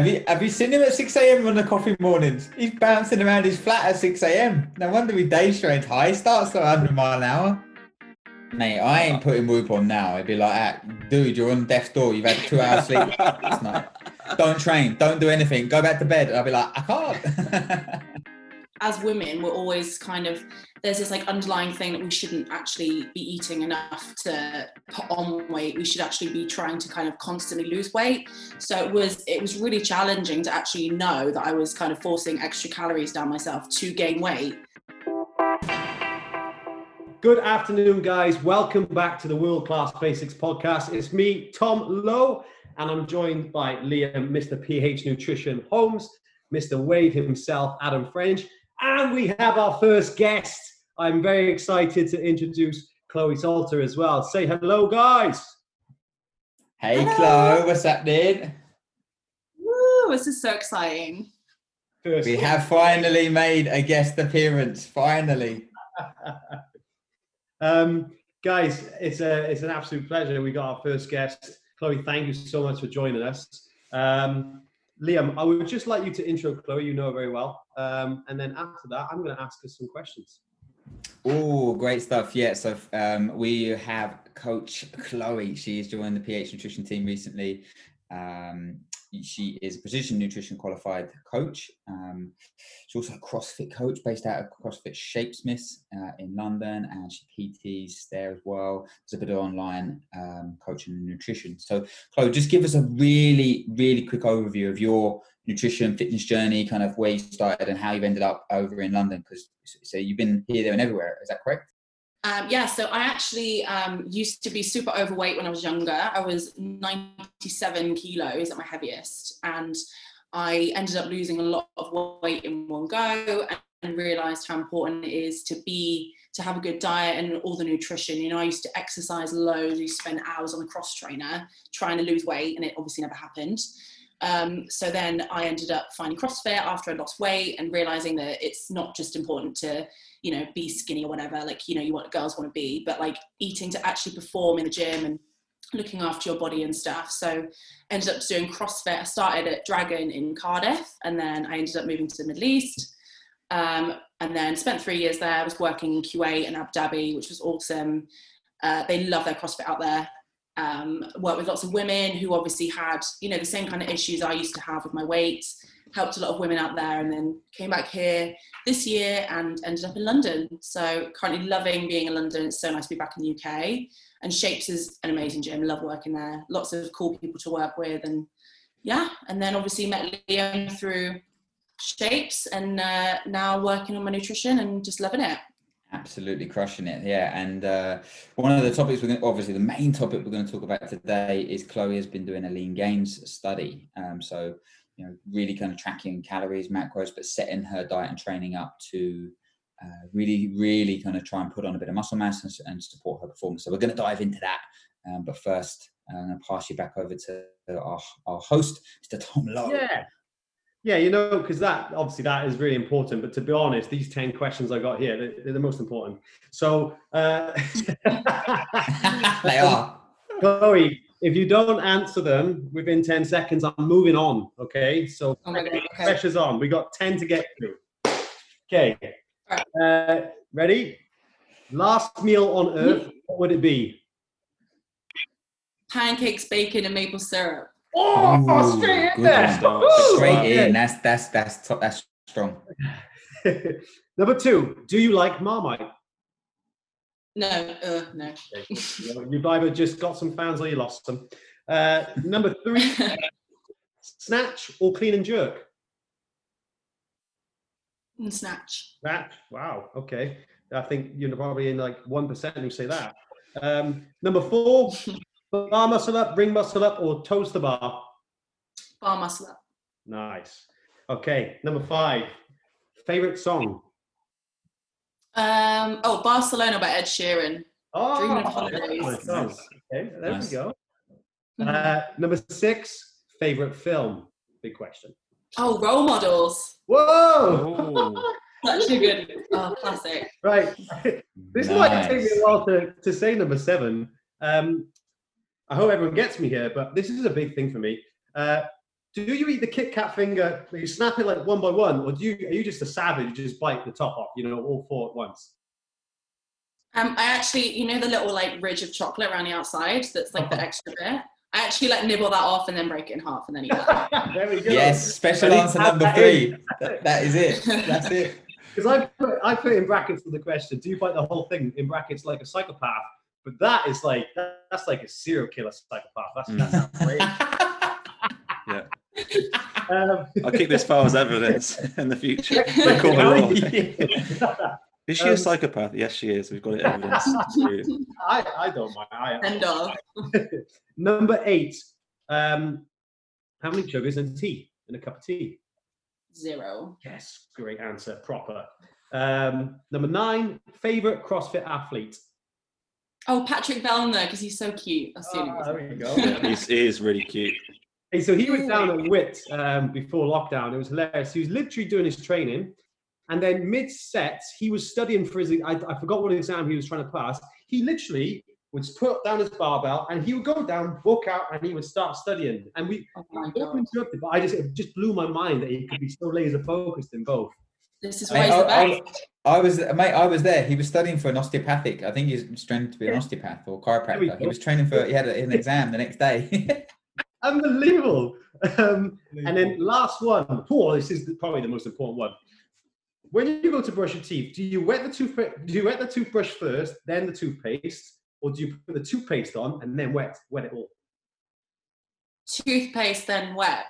Have you have you seen him at 6 a.m. on the coffee mornings? He's bouncing around his flat at 6 a.m. No wonder his day strain high starts at 100 mile an hour. Mate, I ain't putting Whoop on now. It'd be like, ah, dude, you're on death's door. You've had two hours sleep last night. Don't train. Don't do anything. Go back to bed. I'll be like, I can't. as women, we're always kind of there's this like underlying thing that we shouldn't actually be eating enough to put on weight. We should actually be trying to kind of constantly lose weight. So it was it was really challenging to actually know that I was kind of forcing extra calories down myself to gain weight. Good afternoon, guys. Welcome back to the World Class Basics podcast. It's me, Tom Lowe, and I'm joined by Liam, Mr. PH Nutrition Holmes, Mr. Wheyd himself, Adam French. And we have our first guest. I'm very excited to introduce Chloe Salter as well. Say hello, guys. Hey, hello. Chloe, what's up, dude? Woo, this is so exciting. First we have finally made a guest appearance. Finally. um, guys, it's a it's an absolute pleasure. We got our first guest. Chloe, thank you so much for joining us. Um, Liam, I would just like you to intro Chloe. You know her very well. Um, and then after that, I'm going to ask her some questions. Oh, great stuff. Yeah. So um, we have Coach Chloe. She's joined the PH Nutrition team recently. Um, she is a precision nutrition qualified coach. Um, she's also a CrossFit coach based out of CrossFit Shapesmiths uh, in London, and she PTs there as well. There's a bit of online um, coaching and nutrition. So, Chloe, just give us a really, really quick overview of your nutrition fitness journey, kind of where you started and how you've ended up over in London. Because so you've been here, there, and everywhere. Is that correct? Um, yeah, so I actually um, used to be super overweight when I was younger. I was 97 kilos at my heaviest, and I ended up losing a lot of weight in one go and realized how important it is to be to have a good diet and all the nutrition. You know, I used to exercise loads, I used to spend hours on a cross trainer trying to lose weight, and it obviously never happened. Um, so then I ended up finding CrossFit after I lost weight and realizing that it's not just important to, you know, be skinny or whatever, like, you know, you want girls want to be, but like eating to actually perform in the gym and looking after your body and stuff. So ended up doing CrossFit. I started at Dragon in Cardiff and then I ended up moving to the Middle East. Um, and then spent three years there. I was working in Kuwait and Abu Dhabi, which was awesome. Uh, they love their CrossFit out there um, worked with lots of women who obviously had, you know, the same kind of issues I used to have with my weight. Helped a lot of women out there, and then came back here this year and ended up in London. So currently loving being in London. It's so nice to be back in the UK. And Shapes is an amazing gym. Love working there. Lots of cool people to work with, and yeah. And then obviously met Liam through Shapes, and uh, now working on my nutrition and just loving it. Absolutely crushing it, yeah. And uh, one of the topics we're going to, obviously the main topic we're going to talk about today is Chloe has been doing a lean gains study. Um, so you know, really kind of tracking calories, macros, but setting her diet and training up to uh, really, really kind of try and put on a bit of muscle mass and, and support her performance. So we're going to dive into that. Um, but first, I'm going to pass you back over to our, our host, Mr. Tom Lowe. Yeah. Yeah, you know, because that obviously that is really important. But to be honest, these ten questions I got here, they're, they're the most important. So uh, they are. Chloe, if you don't answer them within ten seconds, I'm moving on. Okay, so oh okay. pressure's on. We got ten to get through. Okay, uh, ready? Last meal on earth, what would it be? Pancakes, bacon, and maple syrup. Oh, Ooh, straight in there. Straight in. That's that's that's that's strong. Number two, do you like Marmite? No, uh, no. you either just got some fans or you lost them. Uh, number three, snatch or clean and jerk? And snatch. That, Wow. Okay. I think you're probably in like one percent who say that. Um, number four, Bar muscle up, ring muscle up, or toes to bar? Bar muscle up. Nice. Okay, number five. Favorite song? Um, oh, Barcelona by Ed Sheeran. Oh, Dreaming of holidays. Nice. Okay, there nice. we go. Uh, number six. Favorite film? Big question. Oh, role models. Whoa! Such a good oh, classic. Right. this nice. might take me a while to, to say number seven. Um, I hope everyone gets me here, but this is a big thing for me. Uh, do you eat the Kit Kat finger? You snap it like one by one, or do you are you just a savage? You just bite the top off, you know, all four at once. Um, I actually, you know, the little like ridge of chocolate around the outside that's like the extra bit. I actually like nibble that off and then break it in half and then eat that. there we go. Yes, special answer number that three. That- that is it. That's it. Because I put, I put in brackets for the question, do you bite the whole thing in brackets like a psychopath? But that is like that, that's like a serial killer psychopath. That's, Mm. that's great. Yeah. Um, I'll keep this file as evidence in the future. They call my law. Is she Um, a psychopath? Yes, she is. We've got it evidence. I, I don't mind. I, End of. Number eight. Um, how many sugars in tea? In a cup of tea? Zero. Yes, great answer. Proper. Um, number nine. Favorite CrossFit athlete? Oh, Patrick Vellner, because he's so cute. That's the only reason. there you go. Yeah, he's, he is really cute. Hey, so he was down at WIT um, before lockdown. It was hilarious. He was literally doing his training, and then mid-set, he was studying for his. I, I forgot what exam he was trying to pass. He literally would put down his barbell, and he would go down, walk out, and he would start studying. And we Oh my both interrupted, but I just it just blew my mind that he could be so laser focused in both. This is why Mate, he's the I, best. I- I was mate. I was there. He was studying for an osteopathic. I think he's trained to be an osteopath or chiropractor. He was training for. He had an exam the next day. Unbelievable. Um, and then last one. Oh, this is probably the most important one. When you go to brush your teeth, do you wet the toothpaste? Do you wet the toothbrush first, then the toothpaste, or do you put the toothpaste on and then wet wet it all? Toothpaste, then wet.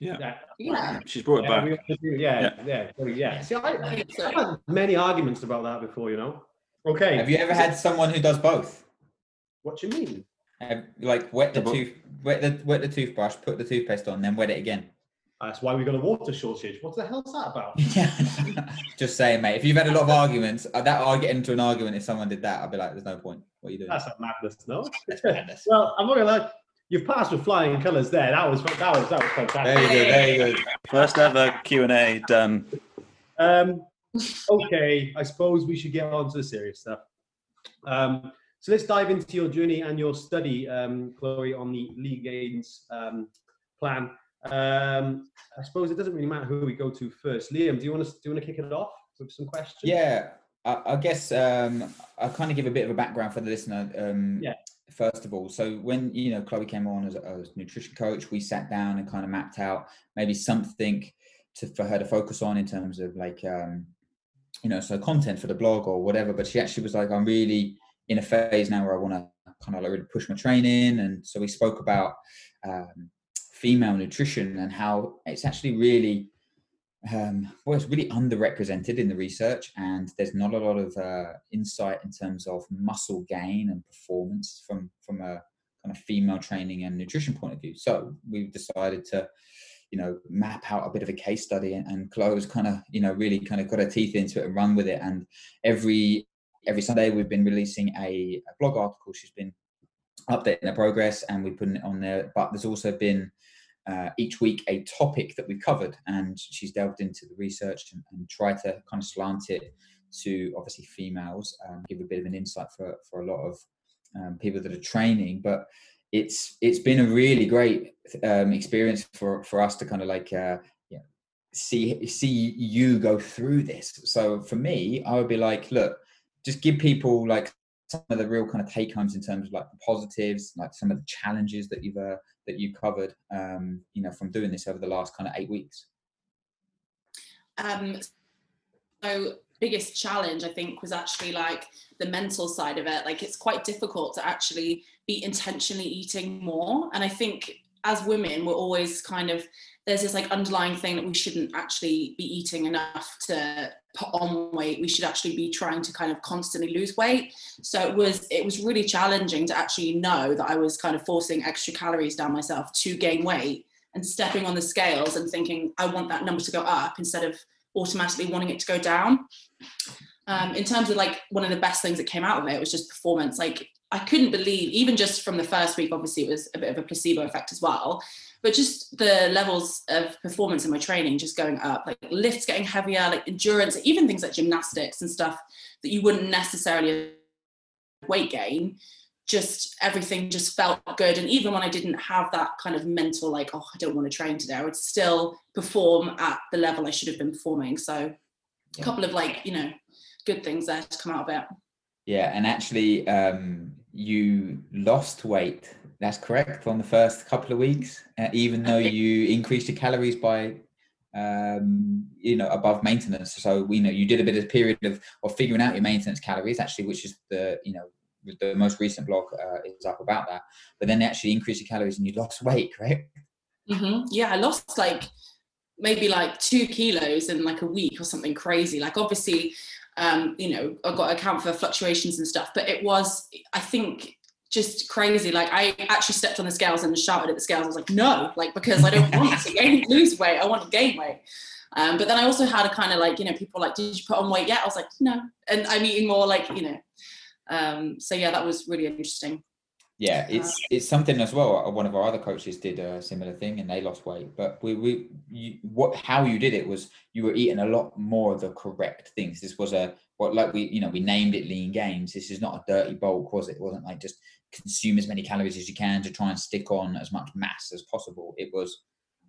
Yeah. Yeah, Yeah. She's brought it yeah, back. do- yeah, yeah, yeah. yeah. See, I, I think so. I've had many arguments about that before, you know. Okay. Have you ever had someone who does both? What do you mean? Have, like wet the Double- tooth, wet the wet the toothbrush, put the toothpaste on, then wet it again. That's why we got a water shortage. What the hell's that about? Yeah. Just saying, mate. If you've had a lot of arguments, uh, that I'll get into an argument if someone did that. I'd be like, "There's no point. What are you doing?" That's a madness, no? That's madness. well, I'm not gonna lie. You've passed with flying colours there. That was that was that was fantastic. Very good. Very good. First ever Q and A done. Um, okay, I suppose we should get on to the serious stuff. Um, so let's dive into your journey and your study, um, Chloe, on the Lean Gains um, plan. Um, I suppose it doesn't really matter who we go to first. Liam, do you want to do you want to kick it off with some questions? Yeah, I, I guess um, I'll kind of give a bit of a background for the listener. Um, Yeah. First of all, so when you know Chloe came on as a, as nutrition coach, we sat down and kind of mapped out maybe something to for her to focus on in terms of like um, you know so content for the blog or whatever. But she actually was like, I'm really in a phase now where I want to kind of like really push my training, and so we spoke about um, female nutrition and how it's actually really um, well, it's really underrepresented in the research, and there's not a lot of uh, insight in terms of muscle gain and performance from from a kind of female training and nutrition point of view. So we've decided to, you know, map out a bit of a case study, and, and Chloe's kind of, you know, really kind of got her teeth into it and run with it. And every every Sunday we've been releasing a, a blog article. She's been updating her progress, and we're putting it on there. But there's also been uh, each week a topic that we've covered, and she's delved into the research and, and tried to kind of slant it to obviously females, um, give a bit of an insight for for a lot of um, people that are training. But it's it's been a really great um, experience for for us to kind of like uh, yeah, see see you go through this. So for me, I would be like, look, just give people like some of the real kind of take homes in terms of like the positives, like some of the challenges that you've uh, that you covered, um, you know, from doing this over the last kind of eight weeks. Um, so biggest challenge I think was actually like the mental side of it. Like it's quite difficult to actually be intentionally eating more. And I think as women, we're always kind of there's this like underlying thing that we shouldn't actually be eating enough to put on weight. We should actually be trying to kind of constantly lose weight. So it was it was really challenging to actually know that I was kind of forcing extra calories down myself to gain weight and stepping on the scales and thinking I want that number to go up instead of automatically wanting it to go down. Um, in terms of like one of the best things that came out of it was just performance. Like I couldn't believe, even just from the first week, obviously it was a bit of a placebo effect as well, but just the levels of performance in my training just going up, like lifts getting heavier, like endurance, even things like gymnastics and stuff that you wouldn't necessarily weight gain just everything just felt good. And even when I didn't have that kind of mental, like, oh, I don't want to train today, I would still perform at the level I should have been performing. So a couple of like, you know, good things there to come out of it. Yeah, and actually, um, you lost weight. That's correct on the first couple of weeks, uh, even though you increased your calories by, um, you know, above maintenance. So we know you did a bit of period of of figuring out your maintenance calories, actually, which is the you know the most recent blog uh, is up about that. But then they actually increased your calories and you lost weight, right? Mm-hmm. Yeah, I lost like maybe like two kilos in like a week or something crazy. Like obviously, um, you know, I've got to account for fluctuations and stuff, but it was, I think, just crazy. Like I actually stepped on the scales and shouted at the scales. I was like, no, like because I don't want to gain, lose weight. I want to gain weight. Um, but then I also had a kind of like, you know, people like, did you put on weight yet? I was like, no. And I'm eating more like, you know, um, so yeah, that was really interesting. Yeah, it's it's something as well. Uh, one of our other coaches did a similar thing, and they lost weight. But we we you, what how you did it was you were eating a lot more of the correct things. This was a what like we you know we named it lean gains. This is not a dirty bulk, was it? It wasn't like just consume as many calories as you can to try and stick on as much mass as possible. It was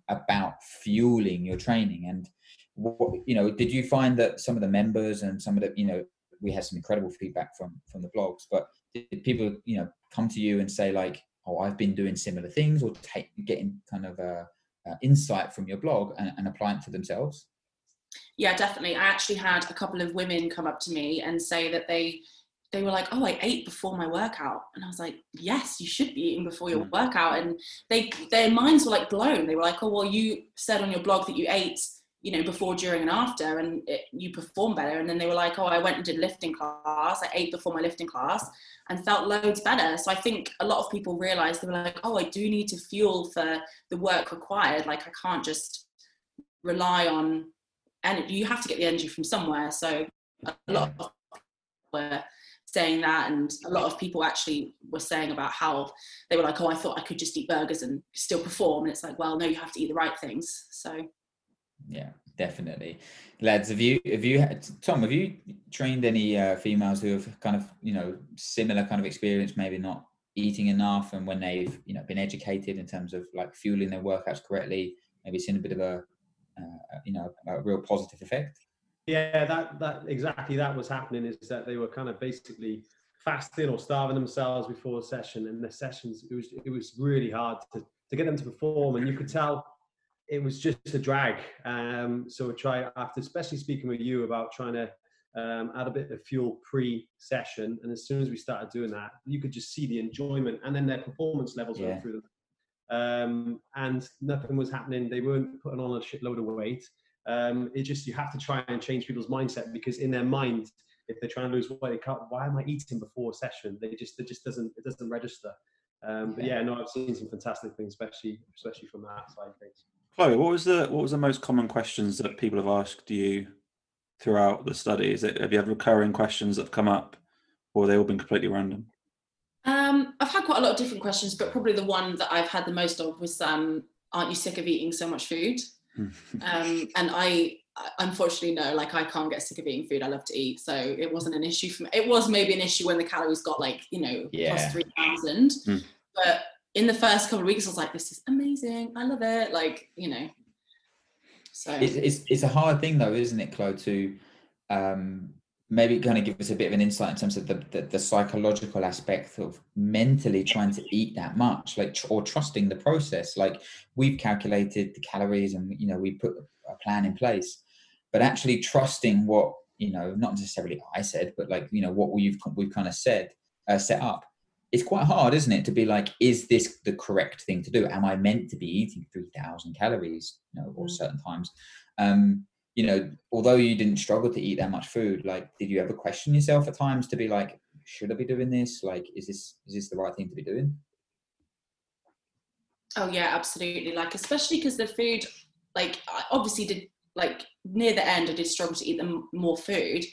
about fueling your training and what you know did you find that some of the members and some of the you know we had some incredible feedback from from the blogs but did people you know come to you and say like oh i've been doing similar things or take getting kind of a, a insight from your blog and, and applying it to themselves? Yeah definitely. I actually had a couple of women come up to me and say that they they were like oh i ate before my workout. And i was like yes you should be eating before your mm. workout. And they their minds were like blown. They were like oh well you said on your blog that you ate you know, before, during, and after, and it, you perform better. And then they were like, oh, I went and did lifting class. I ate before my lifting class and felt loads better. So I think a lot of people realized they were like, oh, I do need to fuel for the work required. Like, I can't just rely on energy. You have to get the energy from somewhere. So a lot of were saying that and a lot of people actually were saying about how they were like oh i thought i could just eat burgers and still perform and it's like well no you have to eat the right things so yeah definitely. Lads have you have you had tom have you trained any uh, females who have kind of you know similar kind of experience maybe not eating enough and when they've you know been educated in terms of like fueling their workouts correctly maybe seen a bit of a uh, you know a real positive effect? Yeah that that exactly that was happening is that they were kind of basically fasting or starving themselves before a session and the sessions it was it was really hard to, to get them to perform and you could tell it was just a drag. Um, so we try after, especially speaking with you about trying to um, add a bit of fuel pre-session, and as soon as we started doing that, you could just see the enjoyment, and then their performance levels yeah. went through them. Um, and nothing was happening. They weren't putting on a shitload of weight. Um, it just you have to try and change people's mindset because in their mind, if they're trying to lose weight, why am I eating before a session? They just it just doesn't it doesn't register. Um, but yeah, no, I've seen some fantastic things, especially especially from that side of things. Chloe, what was the what was the most common questions that people have asked you throughout the study? Is it have you had recurring questions that have come up, or they all been completely random? Um, I've had quite a lot of different questions, but probably the one that I've had the most of was, um, "Aren't you sick of eating so much food?" um, and I unfortunately no, like I can't get sick of eating food. I love to eat, so it wasn't an issue for me. It was maybe an issue when the calories got like you know yeah. plus three thousand, mm. but in the first couple of weeks, I was like, this is amazing. I love it. Like, you know. So it's it's, it's a hard thing though, isn't it, Chloe, to um maybe kind of give us a bit of an insight in terms of the, the, the psychological aspect of mentally trying to eat that much like or trusting the process like we've calculated the calories and you know we put a plan in place but actually trusting what you know not necessarily i said but like you know what we've we've kind of said uh, set up it's quite hard, isn't it, to be like, is this the correct thing to do? Am I meant to be eating three thousand calories, you know, or mm. certain times? Um, you know, although you didn't struggle to eat that much food, like, did you ever question yourself at times to be like, should I be doing this? Like, is this is this the right thing to be doing? Oh yeah, absolutely. Like, especially because the food, like, I obviously did like near the end, I did struggle to eat them more food,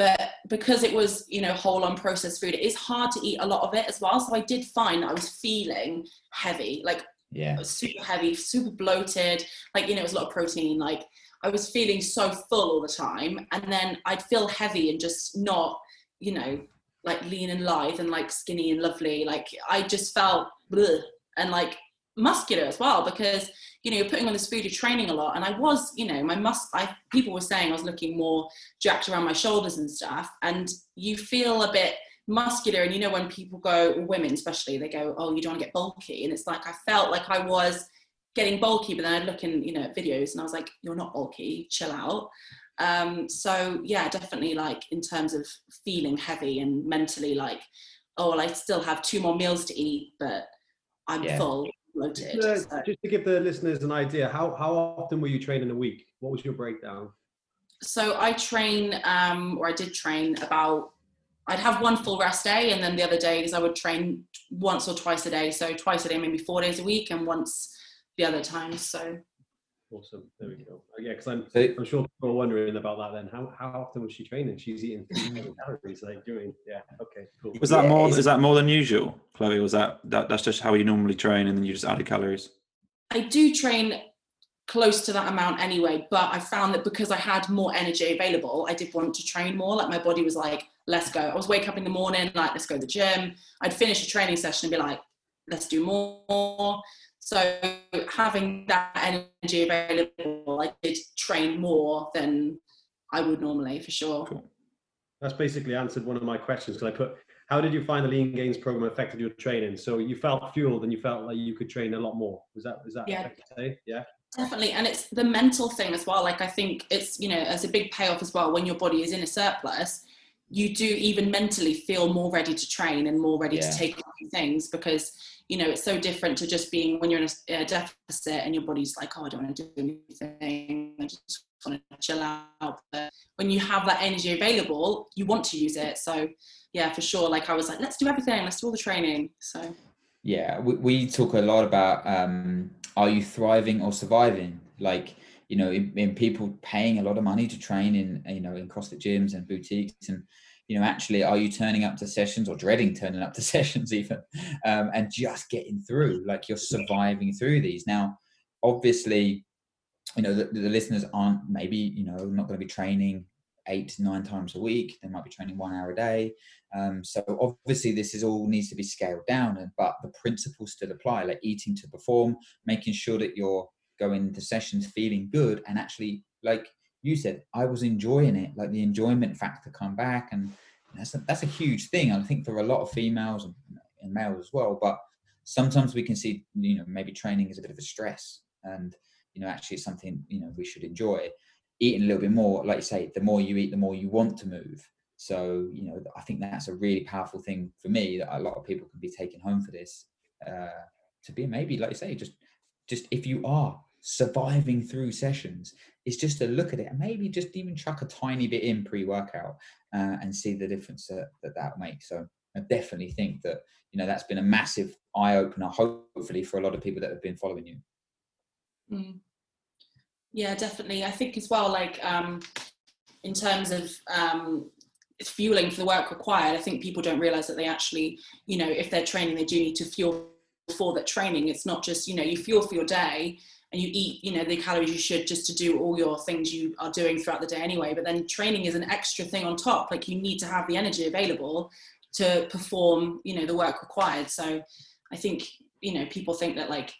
but because it was you know whole unprocessed food it is hard to eat a lot of it as well. So i did find i was feeling heavy like yeah. super heavy super bloated. Like you know it was a lot of protein. Like i was feeling so full all the time. And then i'd feel heavy and just not you know like lean and lithe and like skinny and lovely. Like I just felt bleh, and like muscular as well because you know you're putting on this food, you're training a lot, and I was, you know, my mus. I people were saying I was looking more jacked around my shoulders and stuff, and you feel a bit muscular and you know when people go women especially they go oh you don't want to get bulky and it's like i felt like i was getting bulky but then i'd look in you know videos and i was like you're not bulky chill out um, so yeah definitely like in terms of feeling heavy and mentally like oh well i still have two more meals to eat but i'm yeah. full uh, so. just to give the listeners an idea how, how often were you training a week what was your breakdown so i train um, or i did train about I'd have one full rest day, and then the other days I would train once or twice a day. So twice a day, maybe four days a week, and once the other times. So awesome. There we go. Uh, yeah, because I'm, I'm sure people are wondering about that. Then how, how often was she training? She's eating calories like doing. Yeah. Okay. Cool. Was that more? Is that more than usual, Chloe? Was that, that that's just how you normally train, and then you just added calories? I do train close to that amount anyway but i found that because i had more energy available i did want to train more like my body was like let's go i was wake up in the morning like let's go to the gym i'd finish a training session and be like let's do more so having that energy available i did train more than i would normally for sure cool. that's basically answered one of my questions because i put how did you find the lean gains program affected your training so you felt fueled and you felt like you could train a lot more was that is that yeah. yeah Definitely. And it's the mental thing as well. Like, I think it's, you know, as a big payoff as well, when your body is in a surplus, you do even mentally feel more ready to train and more ready yeah. to take on things because, you know, it's so different to just being when you're in a, a deficit and your body's like, oh, I don't want to do anything. I just want to chill out. But when you have that energy available, you want to use it. So, yeah, for sure. Like, I was like, let's do everything, let's do all the training. So, yeah, we, we talk a lot about um, are you thriving or surviving? Like, you know, in, in, people paying a lot of money to train in, you know, in CrossFit gyms and boutiques and, you know, actually, are you turning up to sessions or dreading turning up to sessions even um, and just getting through? Like you're surviving through these. Now, obviously, you know, the, the listeners aren't maybe, you know, not going to be training eight nine times a week they might be training one hour a day um, so obviously this is all needs to be scaled down and but the principles still apply like eating to perform making sure that you're going to sessions feeling good and actually like you said i was enjoying it like the enjoyment factor come back and that's a, that's a huge thing i think for a lot of females and, males as well but sometimes we can see you know maybe training is a bit of a stress and you know actually it's something you know we should enjoy eating a little bit more, like you say, the more you eat, the more you want to move. So, you know, I think that's a really powerful thing for me that a lot of people can be taking home for this. Uh, to be maybe, like you say, just just if you are surviving through sessions, is just to look at it and maybe just even chuck a tiny bit in pre-workout uh, and see the difference that that, that makes. So I definitely think that you know that's been a massive eye opener, hopefully for a lot of people that have been following you. Mm. Yeah, definitely. I think as well, like um, in terms of um, fueling for the work required, I think people don't realize that they actually, you know, if they're training, they do need to fuel for that training. It's not just, you know, you fuel for your day and you eat, you know, the calories you should just to do all your things you are doing throughout the day anyway. But then training is an extra thing on top. Like you need to have the energy available to perform, you know, the work required. So I think, you know, people think that like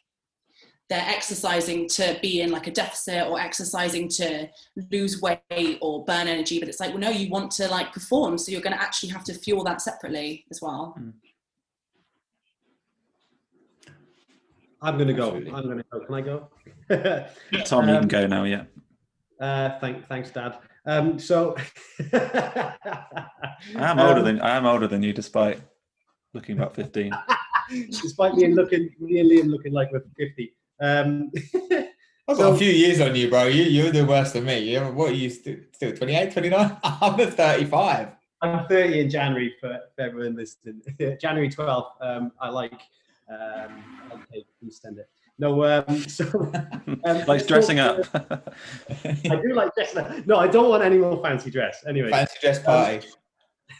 they're exercising to be in like a deficit or exercising to lose weight or burn energy but it's like well no you want to like perform so you're going to actually have to fuel that separately as well mm. I'm going to go i'm going to go can i go tom um, you can go now yeah uh, thank, thanks dad um, so i am older um, than i am older than you despite looking about 15 despite me looking me and liam looking like we're 50 um, I've got so, a few years on you, bro. You, you're doing worse than me. You what are you still, still 28, 29? I'm at 35. I'm 30 in January for, for everyone listening. January 12th. Um, I like, um, okay, please send it. No, um, so um, like dressing up. I do like dressing up. No, I don't want any more fancy dress. Anyway, fancy dress um, party.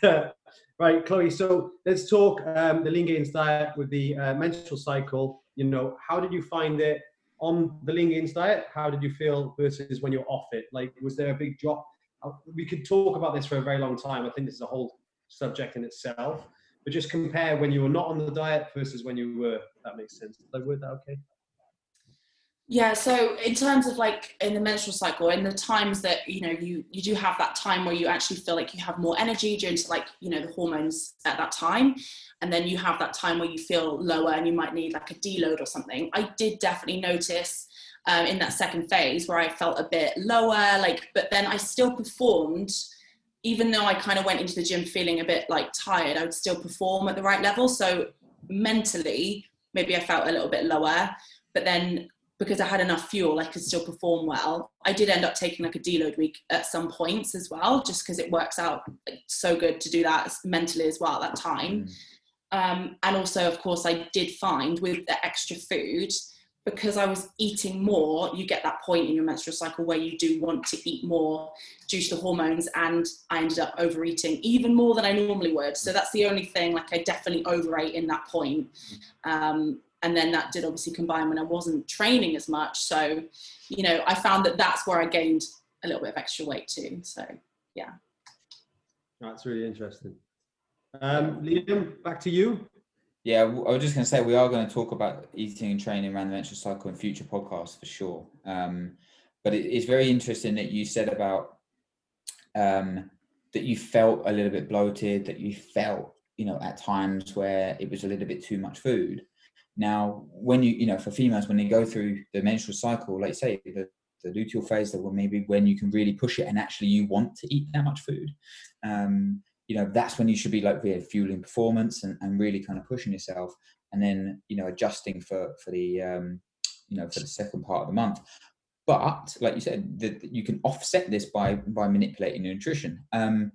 right, Chloe. So let's talk um, the lean gains diet with the uh, menstrual cycle you know, how did you find it on the lean gains diet? How did you feel versus when you're off it? Like, was there a big drop? Uh, we could talk about this for a very long time. I think this is a whole subject in itself, but just compare when you were not on the diet versus when you were. That makes sense. Did I that okay? Yeah, so in terms of like in the menstrual cycle, in the times that you know you you do have that time where you actually feel like you have more energy due to like you know the hormones at that time, and then you have that time where you feel lower and you might need like a deload or something. I did definitely notice um, in that second phase where I felt a bit lower, like, but then I still performed. Even though I kind of went into the gym feeling a bit like tired, I would still perform at the right level. So mentally, maybe I felt a little bit lower, but then because I had enough fuel, I could still perform well. I did end up taking like a deload week at some points as well, just because it works out so good to do that mentally as well at that time. Mm. Um, and also, of course, I did find with the extra food, because I was eating more, you get that point in your menstrual cycle where you do want to eat more due to the hormones, and I ended up overeating even more than I normally would. So that's the only thing. Like I definitely overate in that point. Um, and then that did obviously combine when I wasn't training as much. So, you know, I found that that's where I gained a little bit of extra weight too. So, yeah. That's really interesting. Um, Liam, back to you. Yeah, I was just going to say we are going to talk about eating and training around the menstrual cycle in future podcasts for sure. Um, but it, it's very interesting that you said about um, that you felt a little bit bloated, that you felt, you know, at times where it was a little bit too much food. Now, when you, you know, for females, when they go through the menstrual cycle, like say the, the luteal phase, that will maybe when you can really push it and actually you want to eat that much food, um, you know, that's when you should be like really fueling performance and, and really kind of pushing yourself and then, you know, adjusting for, for the, um, you know, for the second part of the month. But like you said, that you can offset this by, by manipulating nutrition. Um,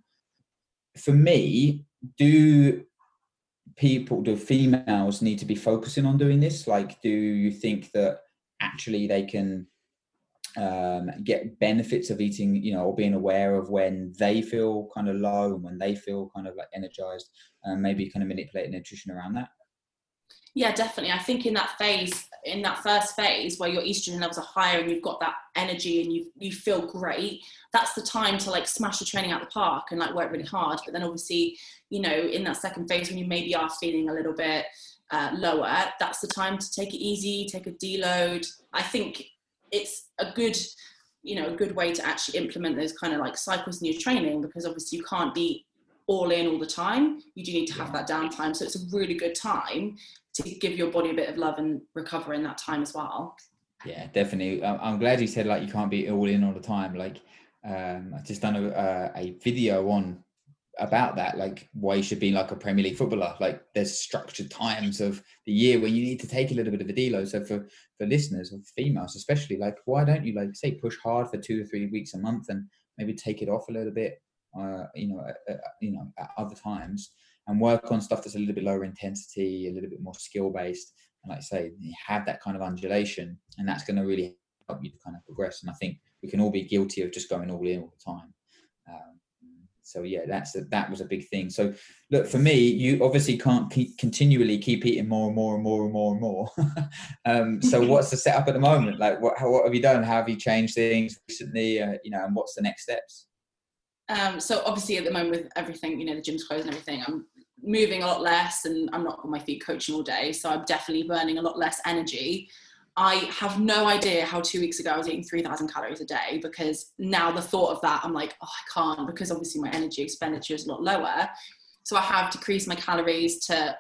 for me, do people, do females need to be focusing on doing this? Like, do you think that actually they can um, get benefits of eating, you know, or being aware of when they feel kind of low and when they feel kind of like energized, and maybe kind of manipulate nutrition around that? Yeah, definitely. I think in that phase, in that first phase where your estrogen levels are higher and you've got that energy and you you feel great, that's the time to like smash the training out the park and like work really hard. But then obviously, you know, in that second phase when you maybe are feeling a little bit uh, lower, that's the time to take it easy, take a deload. I think it's a good you know a good way to actually implement those kind of like cycles in your training because obviously you can't be all in all the time. You do need to have that downtime. So it's a really good time to give your body a bit of love and recover in that time as well. Yeah definitely. I'm glad you said like you can't be all in all the time. Like um, i've just done a, a video on about that, like why you should be like a Premier League footballer. Like there's structured times of the year where you need to take a little bit of a deload. So for for listeners or females especially, like why don't you like say push hard for two or three weeks a month and maybe take it off a little bit, uh, you know, uh, you know, at other times and work on stuff that's a little bit lower intensity, a little bit more skill based, and like say, you have that kind of undulation, and that's going to really help you to kind of progress. And I think we can all be guilty of just going all in all the time. Um, so yeah, that's a, that was a big thing. So look, for me, you obviously can't keep continually keep eating more and more and more and more and more. um, so what's the setup at the moment? Like, what how, what have you done? How have you changed things recently? Uh, you know, and what's the next steps? Um, so obviously, at the moment with everything, you know, the gym's closed and everything, I'm moving a lot less, and I'm not on my feet coaching all day, so I'm definitely burning a lot less energy. I have no idea how two weeks ago I was eating 3,000 calories a day because now the thought of that, I'm like, oh, I can't because obviously my energy expenditure is a lot lower. So I have decreased my calories to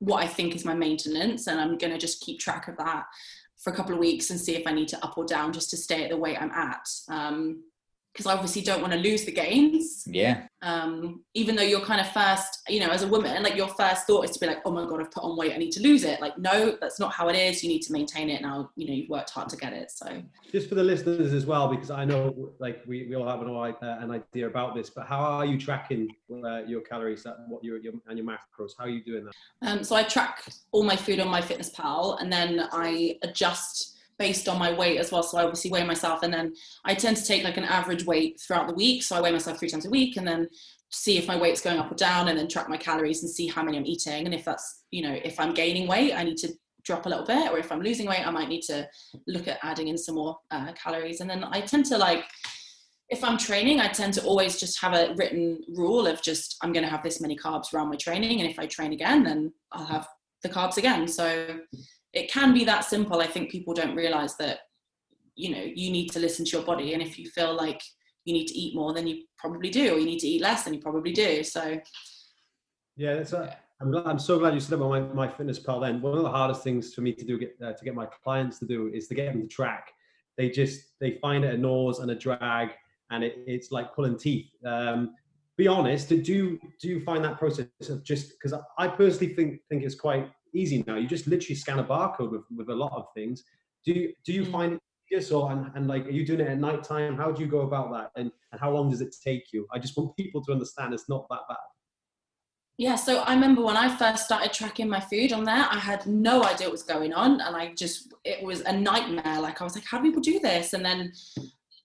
what I think is my maintenance, and I'm going to just keep track of that for a couple of weeks and see if I need to up or down just to stay at the weight I'm at. Um, because I obviously don't want to lose the gains. Yeah. Um, even though your kind of first, you know, as a woman, like your first thought is to be like, oh my God, I've put on weight, I need to lose it. Like, no, that's not how it is. You need to maintain it now, you know, you've worked hard to get it. So just for the listeners as well, because I know like we, we all have an, uh, an idea about this, but how are you tracking uh, your calories that what your, your, and your macros? How are you doing that? Um, so I track all my food on MyFitnessPal and then I adjust based on my weight as well. So I obviously weigh myself and then I tend to take like an average weight throughout the week. So I weigh myself three times a week and then see if my weight's going up or down and then track my calories and see how many I'm eating. And if that's, you know, if I'm gaining weight, I need to drop a little bit. Or if I'm losing weight, I might need to look at adding in some more uh, calories. And then I tend to like, if I'm training, I tend to always just have a written rule of just I'm going to have this many carbs around my training, and if I train again, then I'll have the carbs again. So it can be that simple. I think people don't realize that you know you need to listen to your body, and if you feel like you need to eat more, then you probably do, or you need to eat less, then you probably do. So yeah, that's a, I'm, glad, I'm so glad you said about my, my fitness pal. Then one of the hardest things for me to do get uh, to get my clients to do is to get them to track. They just they find it a nose and a drag and it, it's like pulling teeth. Um, be honest, do you, do you find that process of just because I personally think think it's quite easy now. You just literally scan a barcode with, with a lot of things. Do you do you mm. find it easier? So and, and like are you doing it at night time? How do you go about that? And and how long does it take you? I just want people to understand it's not that bad. Yeah, so I remember when I first started tracking my food on there, I had no idea what was going on, and I just it was a nightmare. Like I was like, how do people do this? And then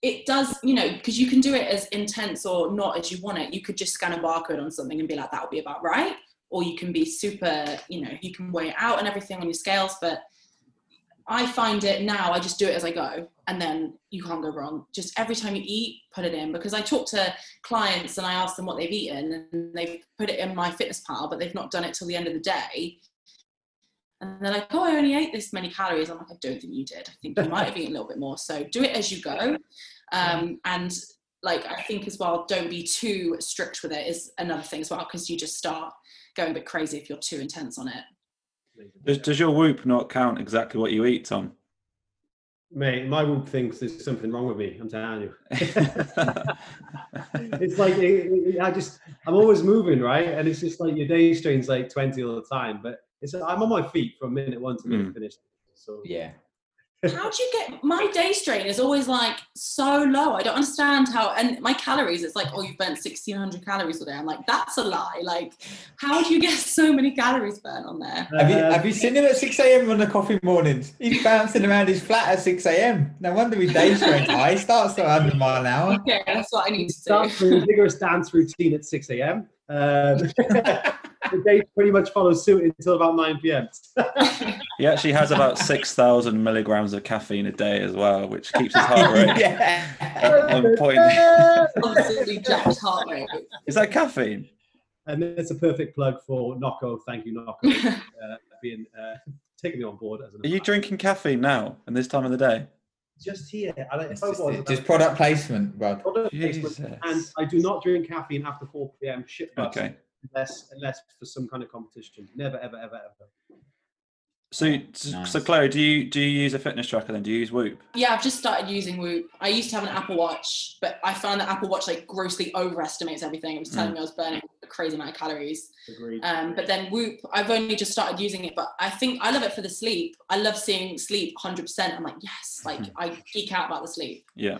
it does, you know, because you can do it as intense or not as you want it. You could just scan a barcode on something and be like, that would be about right. Or you can be super, you know, you can weigh it out and everything on your scales. But I find it now, I just do it as I go and then you can't go wrong. Just every time you eat, put it in. Because I talk to clients and I ask them what they've eaten and they've put it in MyFitnessPal, but they've not done it till the end of the day. And they're like, oh, I only ate this many calories. I'm like, I don't think you did. I think you might have eaten a little bit more. So do it as you go. Um, and like I think as well, don't be too strict with it is another thing as well because you just start going a bit crazy if you're too intense on it. Does, does your Whoop not count exactly what you eat, Tom? Mate, my Whoop thinks there's something wrong with me. I'm telling you. it's like it, it, I just I'm always moving, right? And it's just like your day strain's like 20 all the time, but it's I'm on my feet from minute one to minute mm. finish. So yeah, how do you get my day strain is always like so low. I don't understand how and my calories it's like oh you've burnt 1600 calories a day i'm like that's a lie. Like how do you get so many calories burnt on there? Have you have you seen him at 6 a.m on the coffee mornings? He's bouncing around his flat at 6 a.m no wonder his day strain high. He starts at 100 mile an hour. Okay that's what i need to start do. a vigorous dance routine at 6 a.m um, the day pretty much follows suit until about 9 p.m. he actually has about 6,000 milligrams of caffeine a day as well, which keeps his heart rate yeah. on point. heart rate. Is that caffeine? And it's a perfect plug for Nocco. Thank you, Nocco, uh, being uh, taking me on board. As an Are you drinking caffeine now and this time of the day? Just here. Just, was, just product placement, bud. Product placement. And I do not drink caffeine after 4 p.m. Shit. Okay unless unless for some kind of competition. Never, ever, ever, ever. So, nice. so Chloe, do you do you use a fitness tracker then? Do you use Whoop? Yeah, I've just started using Whoop. I used to have an Apple Watch, but I found that Apple Watch like grossly overestimates everything. It was telling mm. me I was burning a crazy amount of calories. Agreed. Um, but then Whoop, I've only just started using it, but I think I love it for the sleep. I love seeing sleep 100%. I'm like, yes, like I geek out about the sleep. Yeah.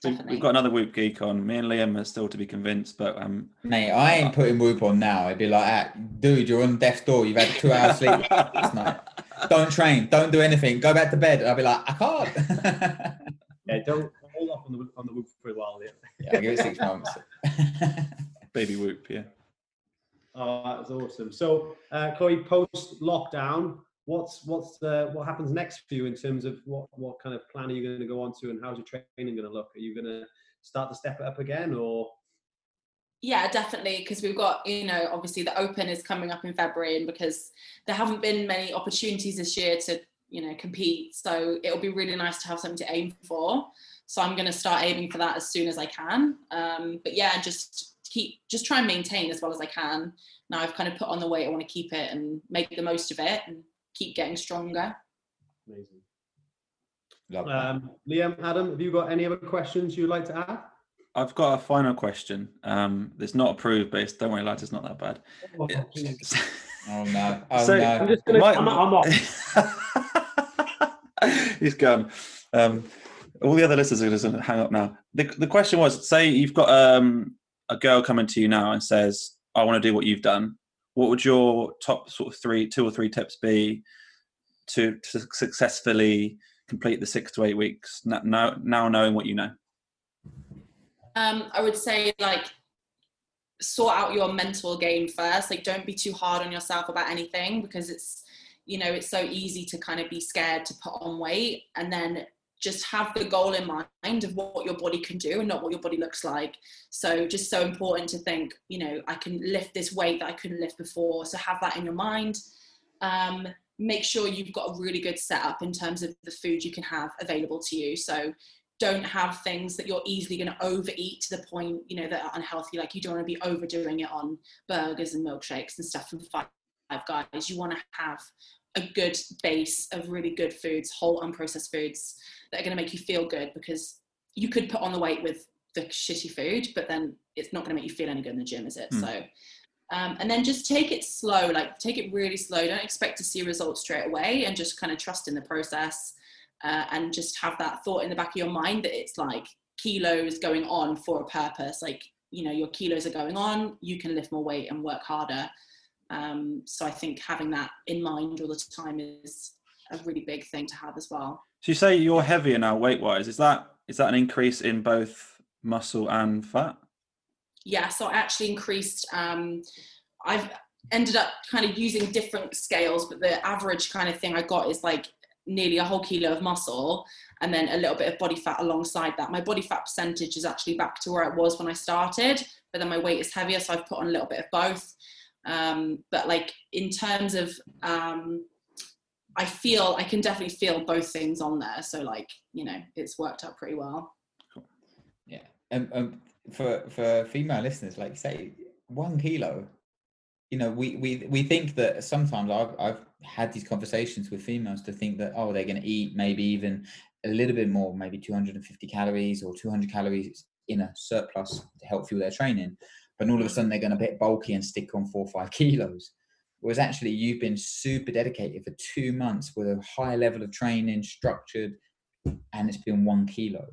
Definitely. We've got another Whoop geek on. Me and Liam are still to be convinced, but um, mate, I ain't putting Whoop on now. I'd be like, ah, dude, you're on death's door. You've had two hours sleep last night. Don't train. Don't do anything. Go back to bed. I'd be like, I can't. yeah, don't hold off on the on the Whoop for a while. Yeah, yeah I'll give it six months. Baby Whoop, yeah. Oh, that's awesome. So, uh, Chloe, post lockdown, what's what's the what happens next for you in terms of what what kind of plan are you going to go on to and how's your training going to look? Are you going to start to step it up again or? Yeah definitely because we've got you know obviously the open is coming up in february and because there haven't been many opportunities this year to you know compete so it'll be really nice to have something to aim for. So i'm going to start aiming for that as soon as i can. Um, but yeah just keep just try and maintain as well as i can. Now i've kind of put on the weight i want to keep it and make the most of it and keep getting stronger. Amazing. Um, Liam, Adam, have you got any other questions you'd like to add? I've got a final question. Um, it's not approved, but it's, don't worry, lads, it's not that bad. Oh, oh no! Oh so, no! I'm just gonna. My, I'm, I'm off. He's gone. Um, all the other listeners are going to hang up now. The, the question was: say you've got um, a girl coming to you now and says, "I want to do what you've done what would your top sort of three, two or three tips be to, to successfully complete the six to eight weeks now, now knowing what you know? Um, I would say like sort out your mental game first. Like don't be too hard on yourself about anything because it's you know it's so easy to kind of be scared to put on weight and then just have the goal in mind of what your body can do and not what your body looks like. So just so important to think, you know, I can lift this weight that I couldn't lift before. So have that in your mind. Um, make sure you've got a really good setup in terms of the food you can have available to you. So don't have things that you're easily going to overeat to the point, you know, that are unhealthy. Like you don't want to be overdoing it on burgers and milkshakes and stuff from Five Guys. You want to have a good base of really good foods, whole unprocessed foods that are going to make you feel good because you could put on the weight with the shitty food, but then it's not going to make you feel any good in the gym, is it? Mm. So, um, and then just take it slow, like take it really slow. Don't expect to see results straight away and just kind of trust in the process uh, and just have that thought in the back of your mind that it's like kilos going on for a purpose. Like, you know, your kilos are going on, you can lift more weight and work harder. Um, so I think having that in mind all the time is a really big thing to have as well. So you say you're heavier now weight wise. Is that is that an increase in both muscle and fat? Yeah, so I actually increased um, I've ended up kind of using different scales, but the average kind of thing I got is like nearly a whole kilo of muscle and then a little bit of body fat alongside that. My body fat percentage is actually back to where it was when I started, but then my weight is heavier, so I've put on a little bit of both. Um, but like in terms of um, I feel I can definitely feel both things on there. So like you know, it's worked out pretty well. Yeah, and um, um, for for female listeners, like say one kilo, you know, we we we think that sometimes I've I've had these conversations with females to think that oh they're going to eat maybe even a little bit more, maybe 250 calories or 200 calories in a surplus to help fuel their training, but all of a sudden they're going to get bulky and stick on four or five kilos was actually you've been super dedicated for two months with a high level of training, structured, and it's been one kilo.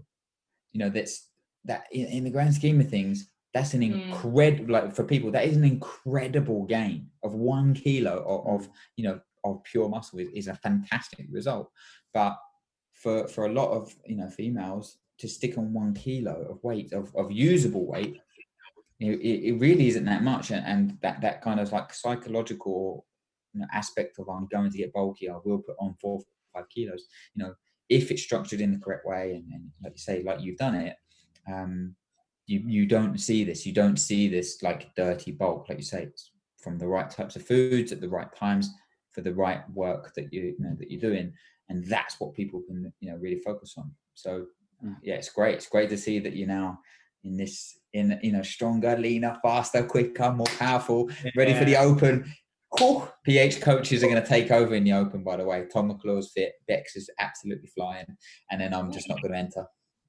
You know, that's that in, in the grand scheme of things, that's an mm. incredible like for people, that is an incredible gain of one kilo of, of you know of pure muscle is, is a fantastic result. But for for a lot of you know females to stick on one kilo of weight of, of usable weight it, it really isn't that much and, and that that kind of like psychological you know, aspect of i'm going to get bulky i will put on four five kilos you know if it's structured in the correct way and, and like you say like you've done it um you you don't see this. You don't see this like dirty bulk like you say from the right types of foods at the right times for the right work that you, you know that you're doing and that's what people can you know really focus on. So mm. yeah it's great. It's great to see that you're now in this in you know stronger, leaner, faster, quicker, more powerful, yeah. ready for the open. Whew, PH coaches are going to take over in the open. By the way, Tom McClure's fit, Bex is absolutely flying, and then I'm just not going to enter.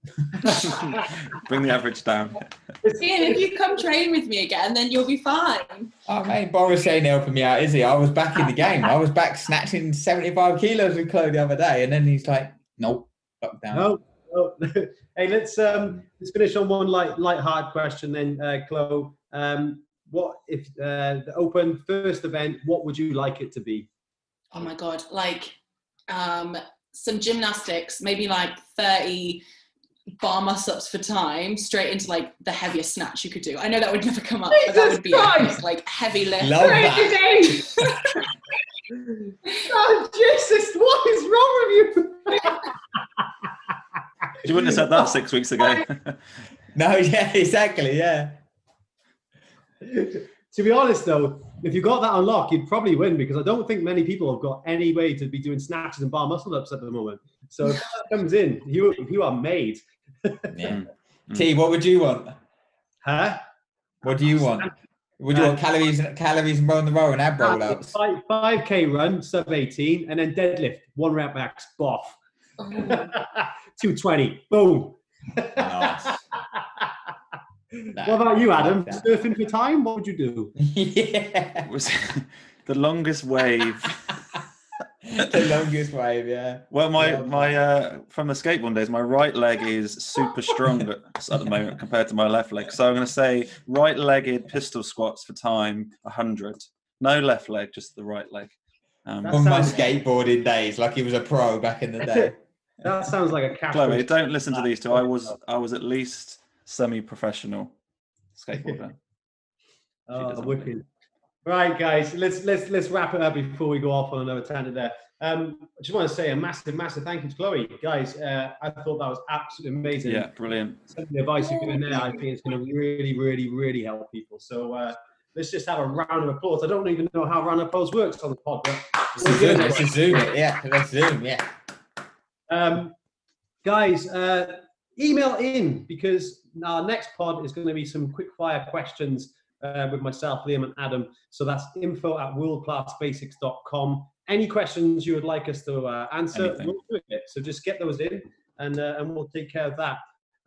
Bring the average down. Ian, if you come train with me again, then you'll be fine. Oh man, Boris ain't helping me out, is he? I was back in the game. I was back snatching 75 kilos with Chloe the other day, and then he's like, "Nope, lockdown." No, no. Hey, let's um, let's finish on one light light hard question then, uh, Chloe. Um, what if uh, the Open first event? What would you like it to be? Oh my god, like um, some gymnastics, maybe like thirty bar muscle ups for time, straight into like the heaviest snatch you could do. I know that would never come up, Jesus but that would be a, like heavy lift. Love that. oh Jesus, what is wrong with you? You wouldn't have said that six weeks ago. no, yeah, exactly, yeah. to be honest, though, if you got that unlocked, you'd probably win because I don't think many people have got any way to be doing snatches and bar muscle ups at the moment. So if that comes in, you you are made. yeah. Mm. T, what would you want? Huh? What do you want? Would you want calories, calories and roll the row and ab roll uh, ups? Five k run, sub eighteen, and then deadlift, one rep max, boff. Oh. Oh. 220. Boom. Nice. what about you, Adam? Like Surfing for time? What would you do? yeah. Was the longest wave. the longest wave, yeah. Well, my yeah. my uh, from the skateboard days, my right leg is super strong at, at the moment compared to my left leg. So I'm going to say right-legged pistol squats for time, hundred. No left leg, just the right leg. Um, From my skateboarding days, like he was a pro back in the day. That sounds like a cat. Chloe, don't listen to these two. I was I was at least semi-professional skateboarder. oh, wicked. Right, guys, let's let's let's wrap it up before we go off on another tangent there. Um, I just want to say a massive, massive thank you to Chloe, guys. Uh, I thought that was absolutely amazing. Yeah, brilliant. Some of the advice you've given there, I think, is going to really, really, really help people. So uh, let's just have a round of applause. I don't even know how round of applause works on the pod, but Let's zoom, let's zoom it. Yeah, let's zoom. Yeah. Um, guys, uh, email in because our next pod is going to be some quick fire questions uh, with myself, Liam, and Adam. So that's info at worldclassbasics.com. Any questions you would like us to uh, answer, we'll do it. So just get those in and, uh, and we'll take care of that.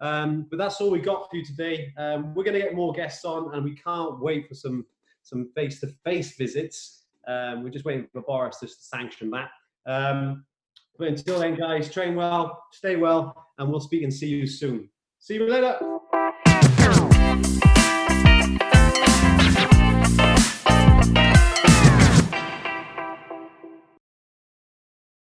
Um, but that's all we got for you today. Um, we're going to get more guests on and we can't wait for some some face-to-face visits. Um, we're just waiting for Boris just to sanction that. But until then, guys, train well, stay well, and we'll speak and see you soon. See you later.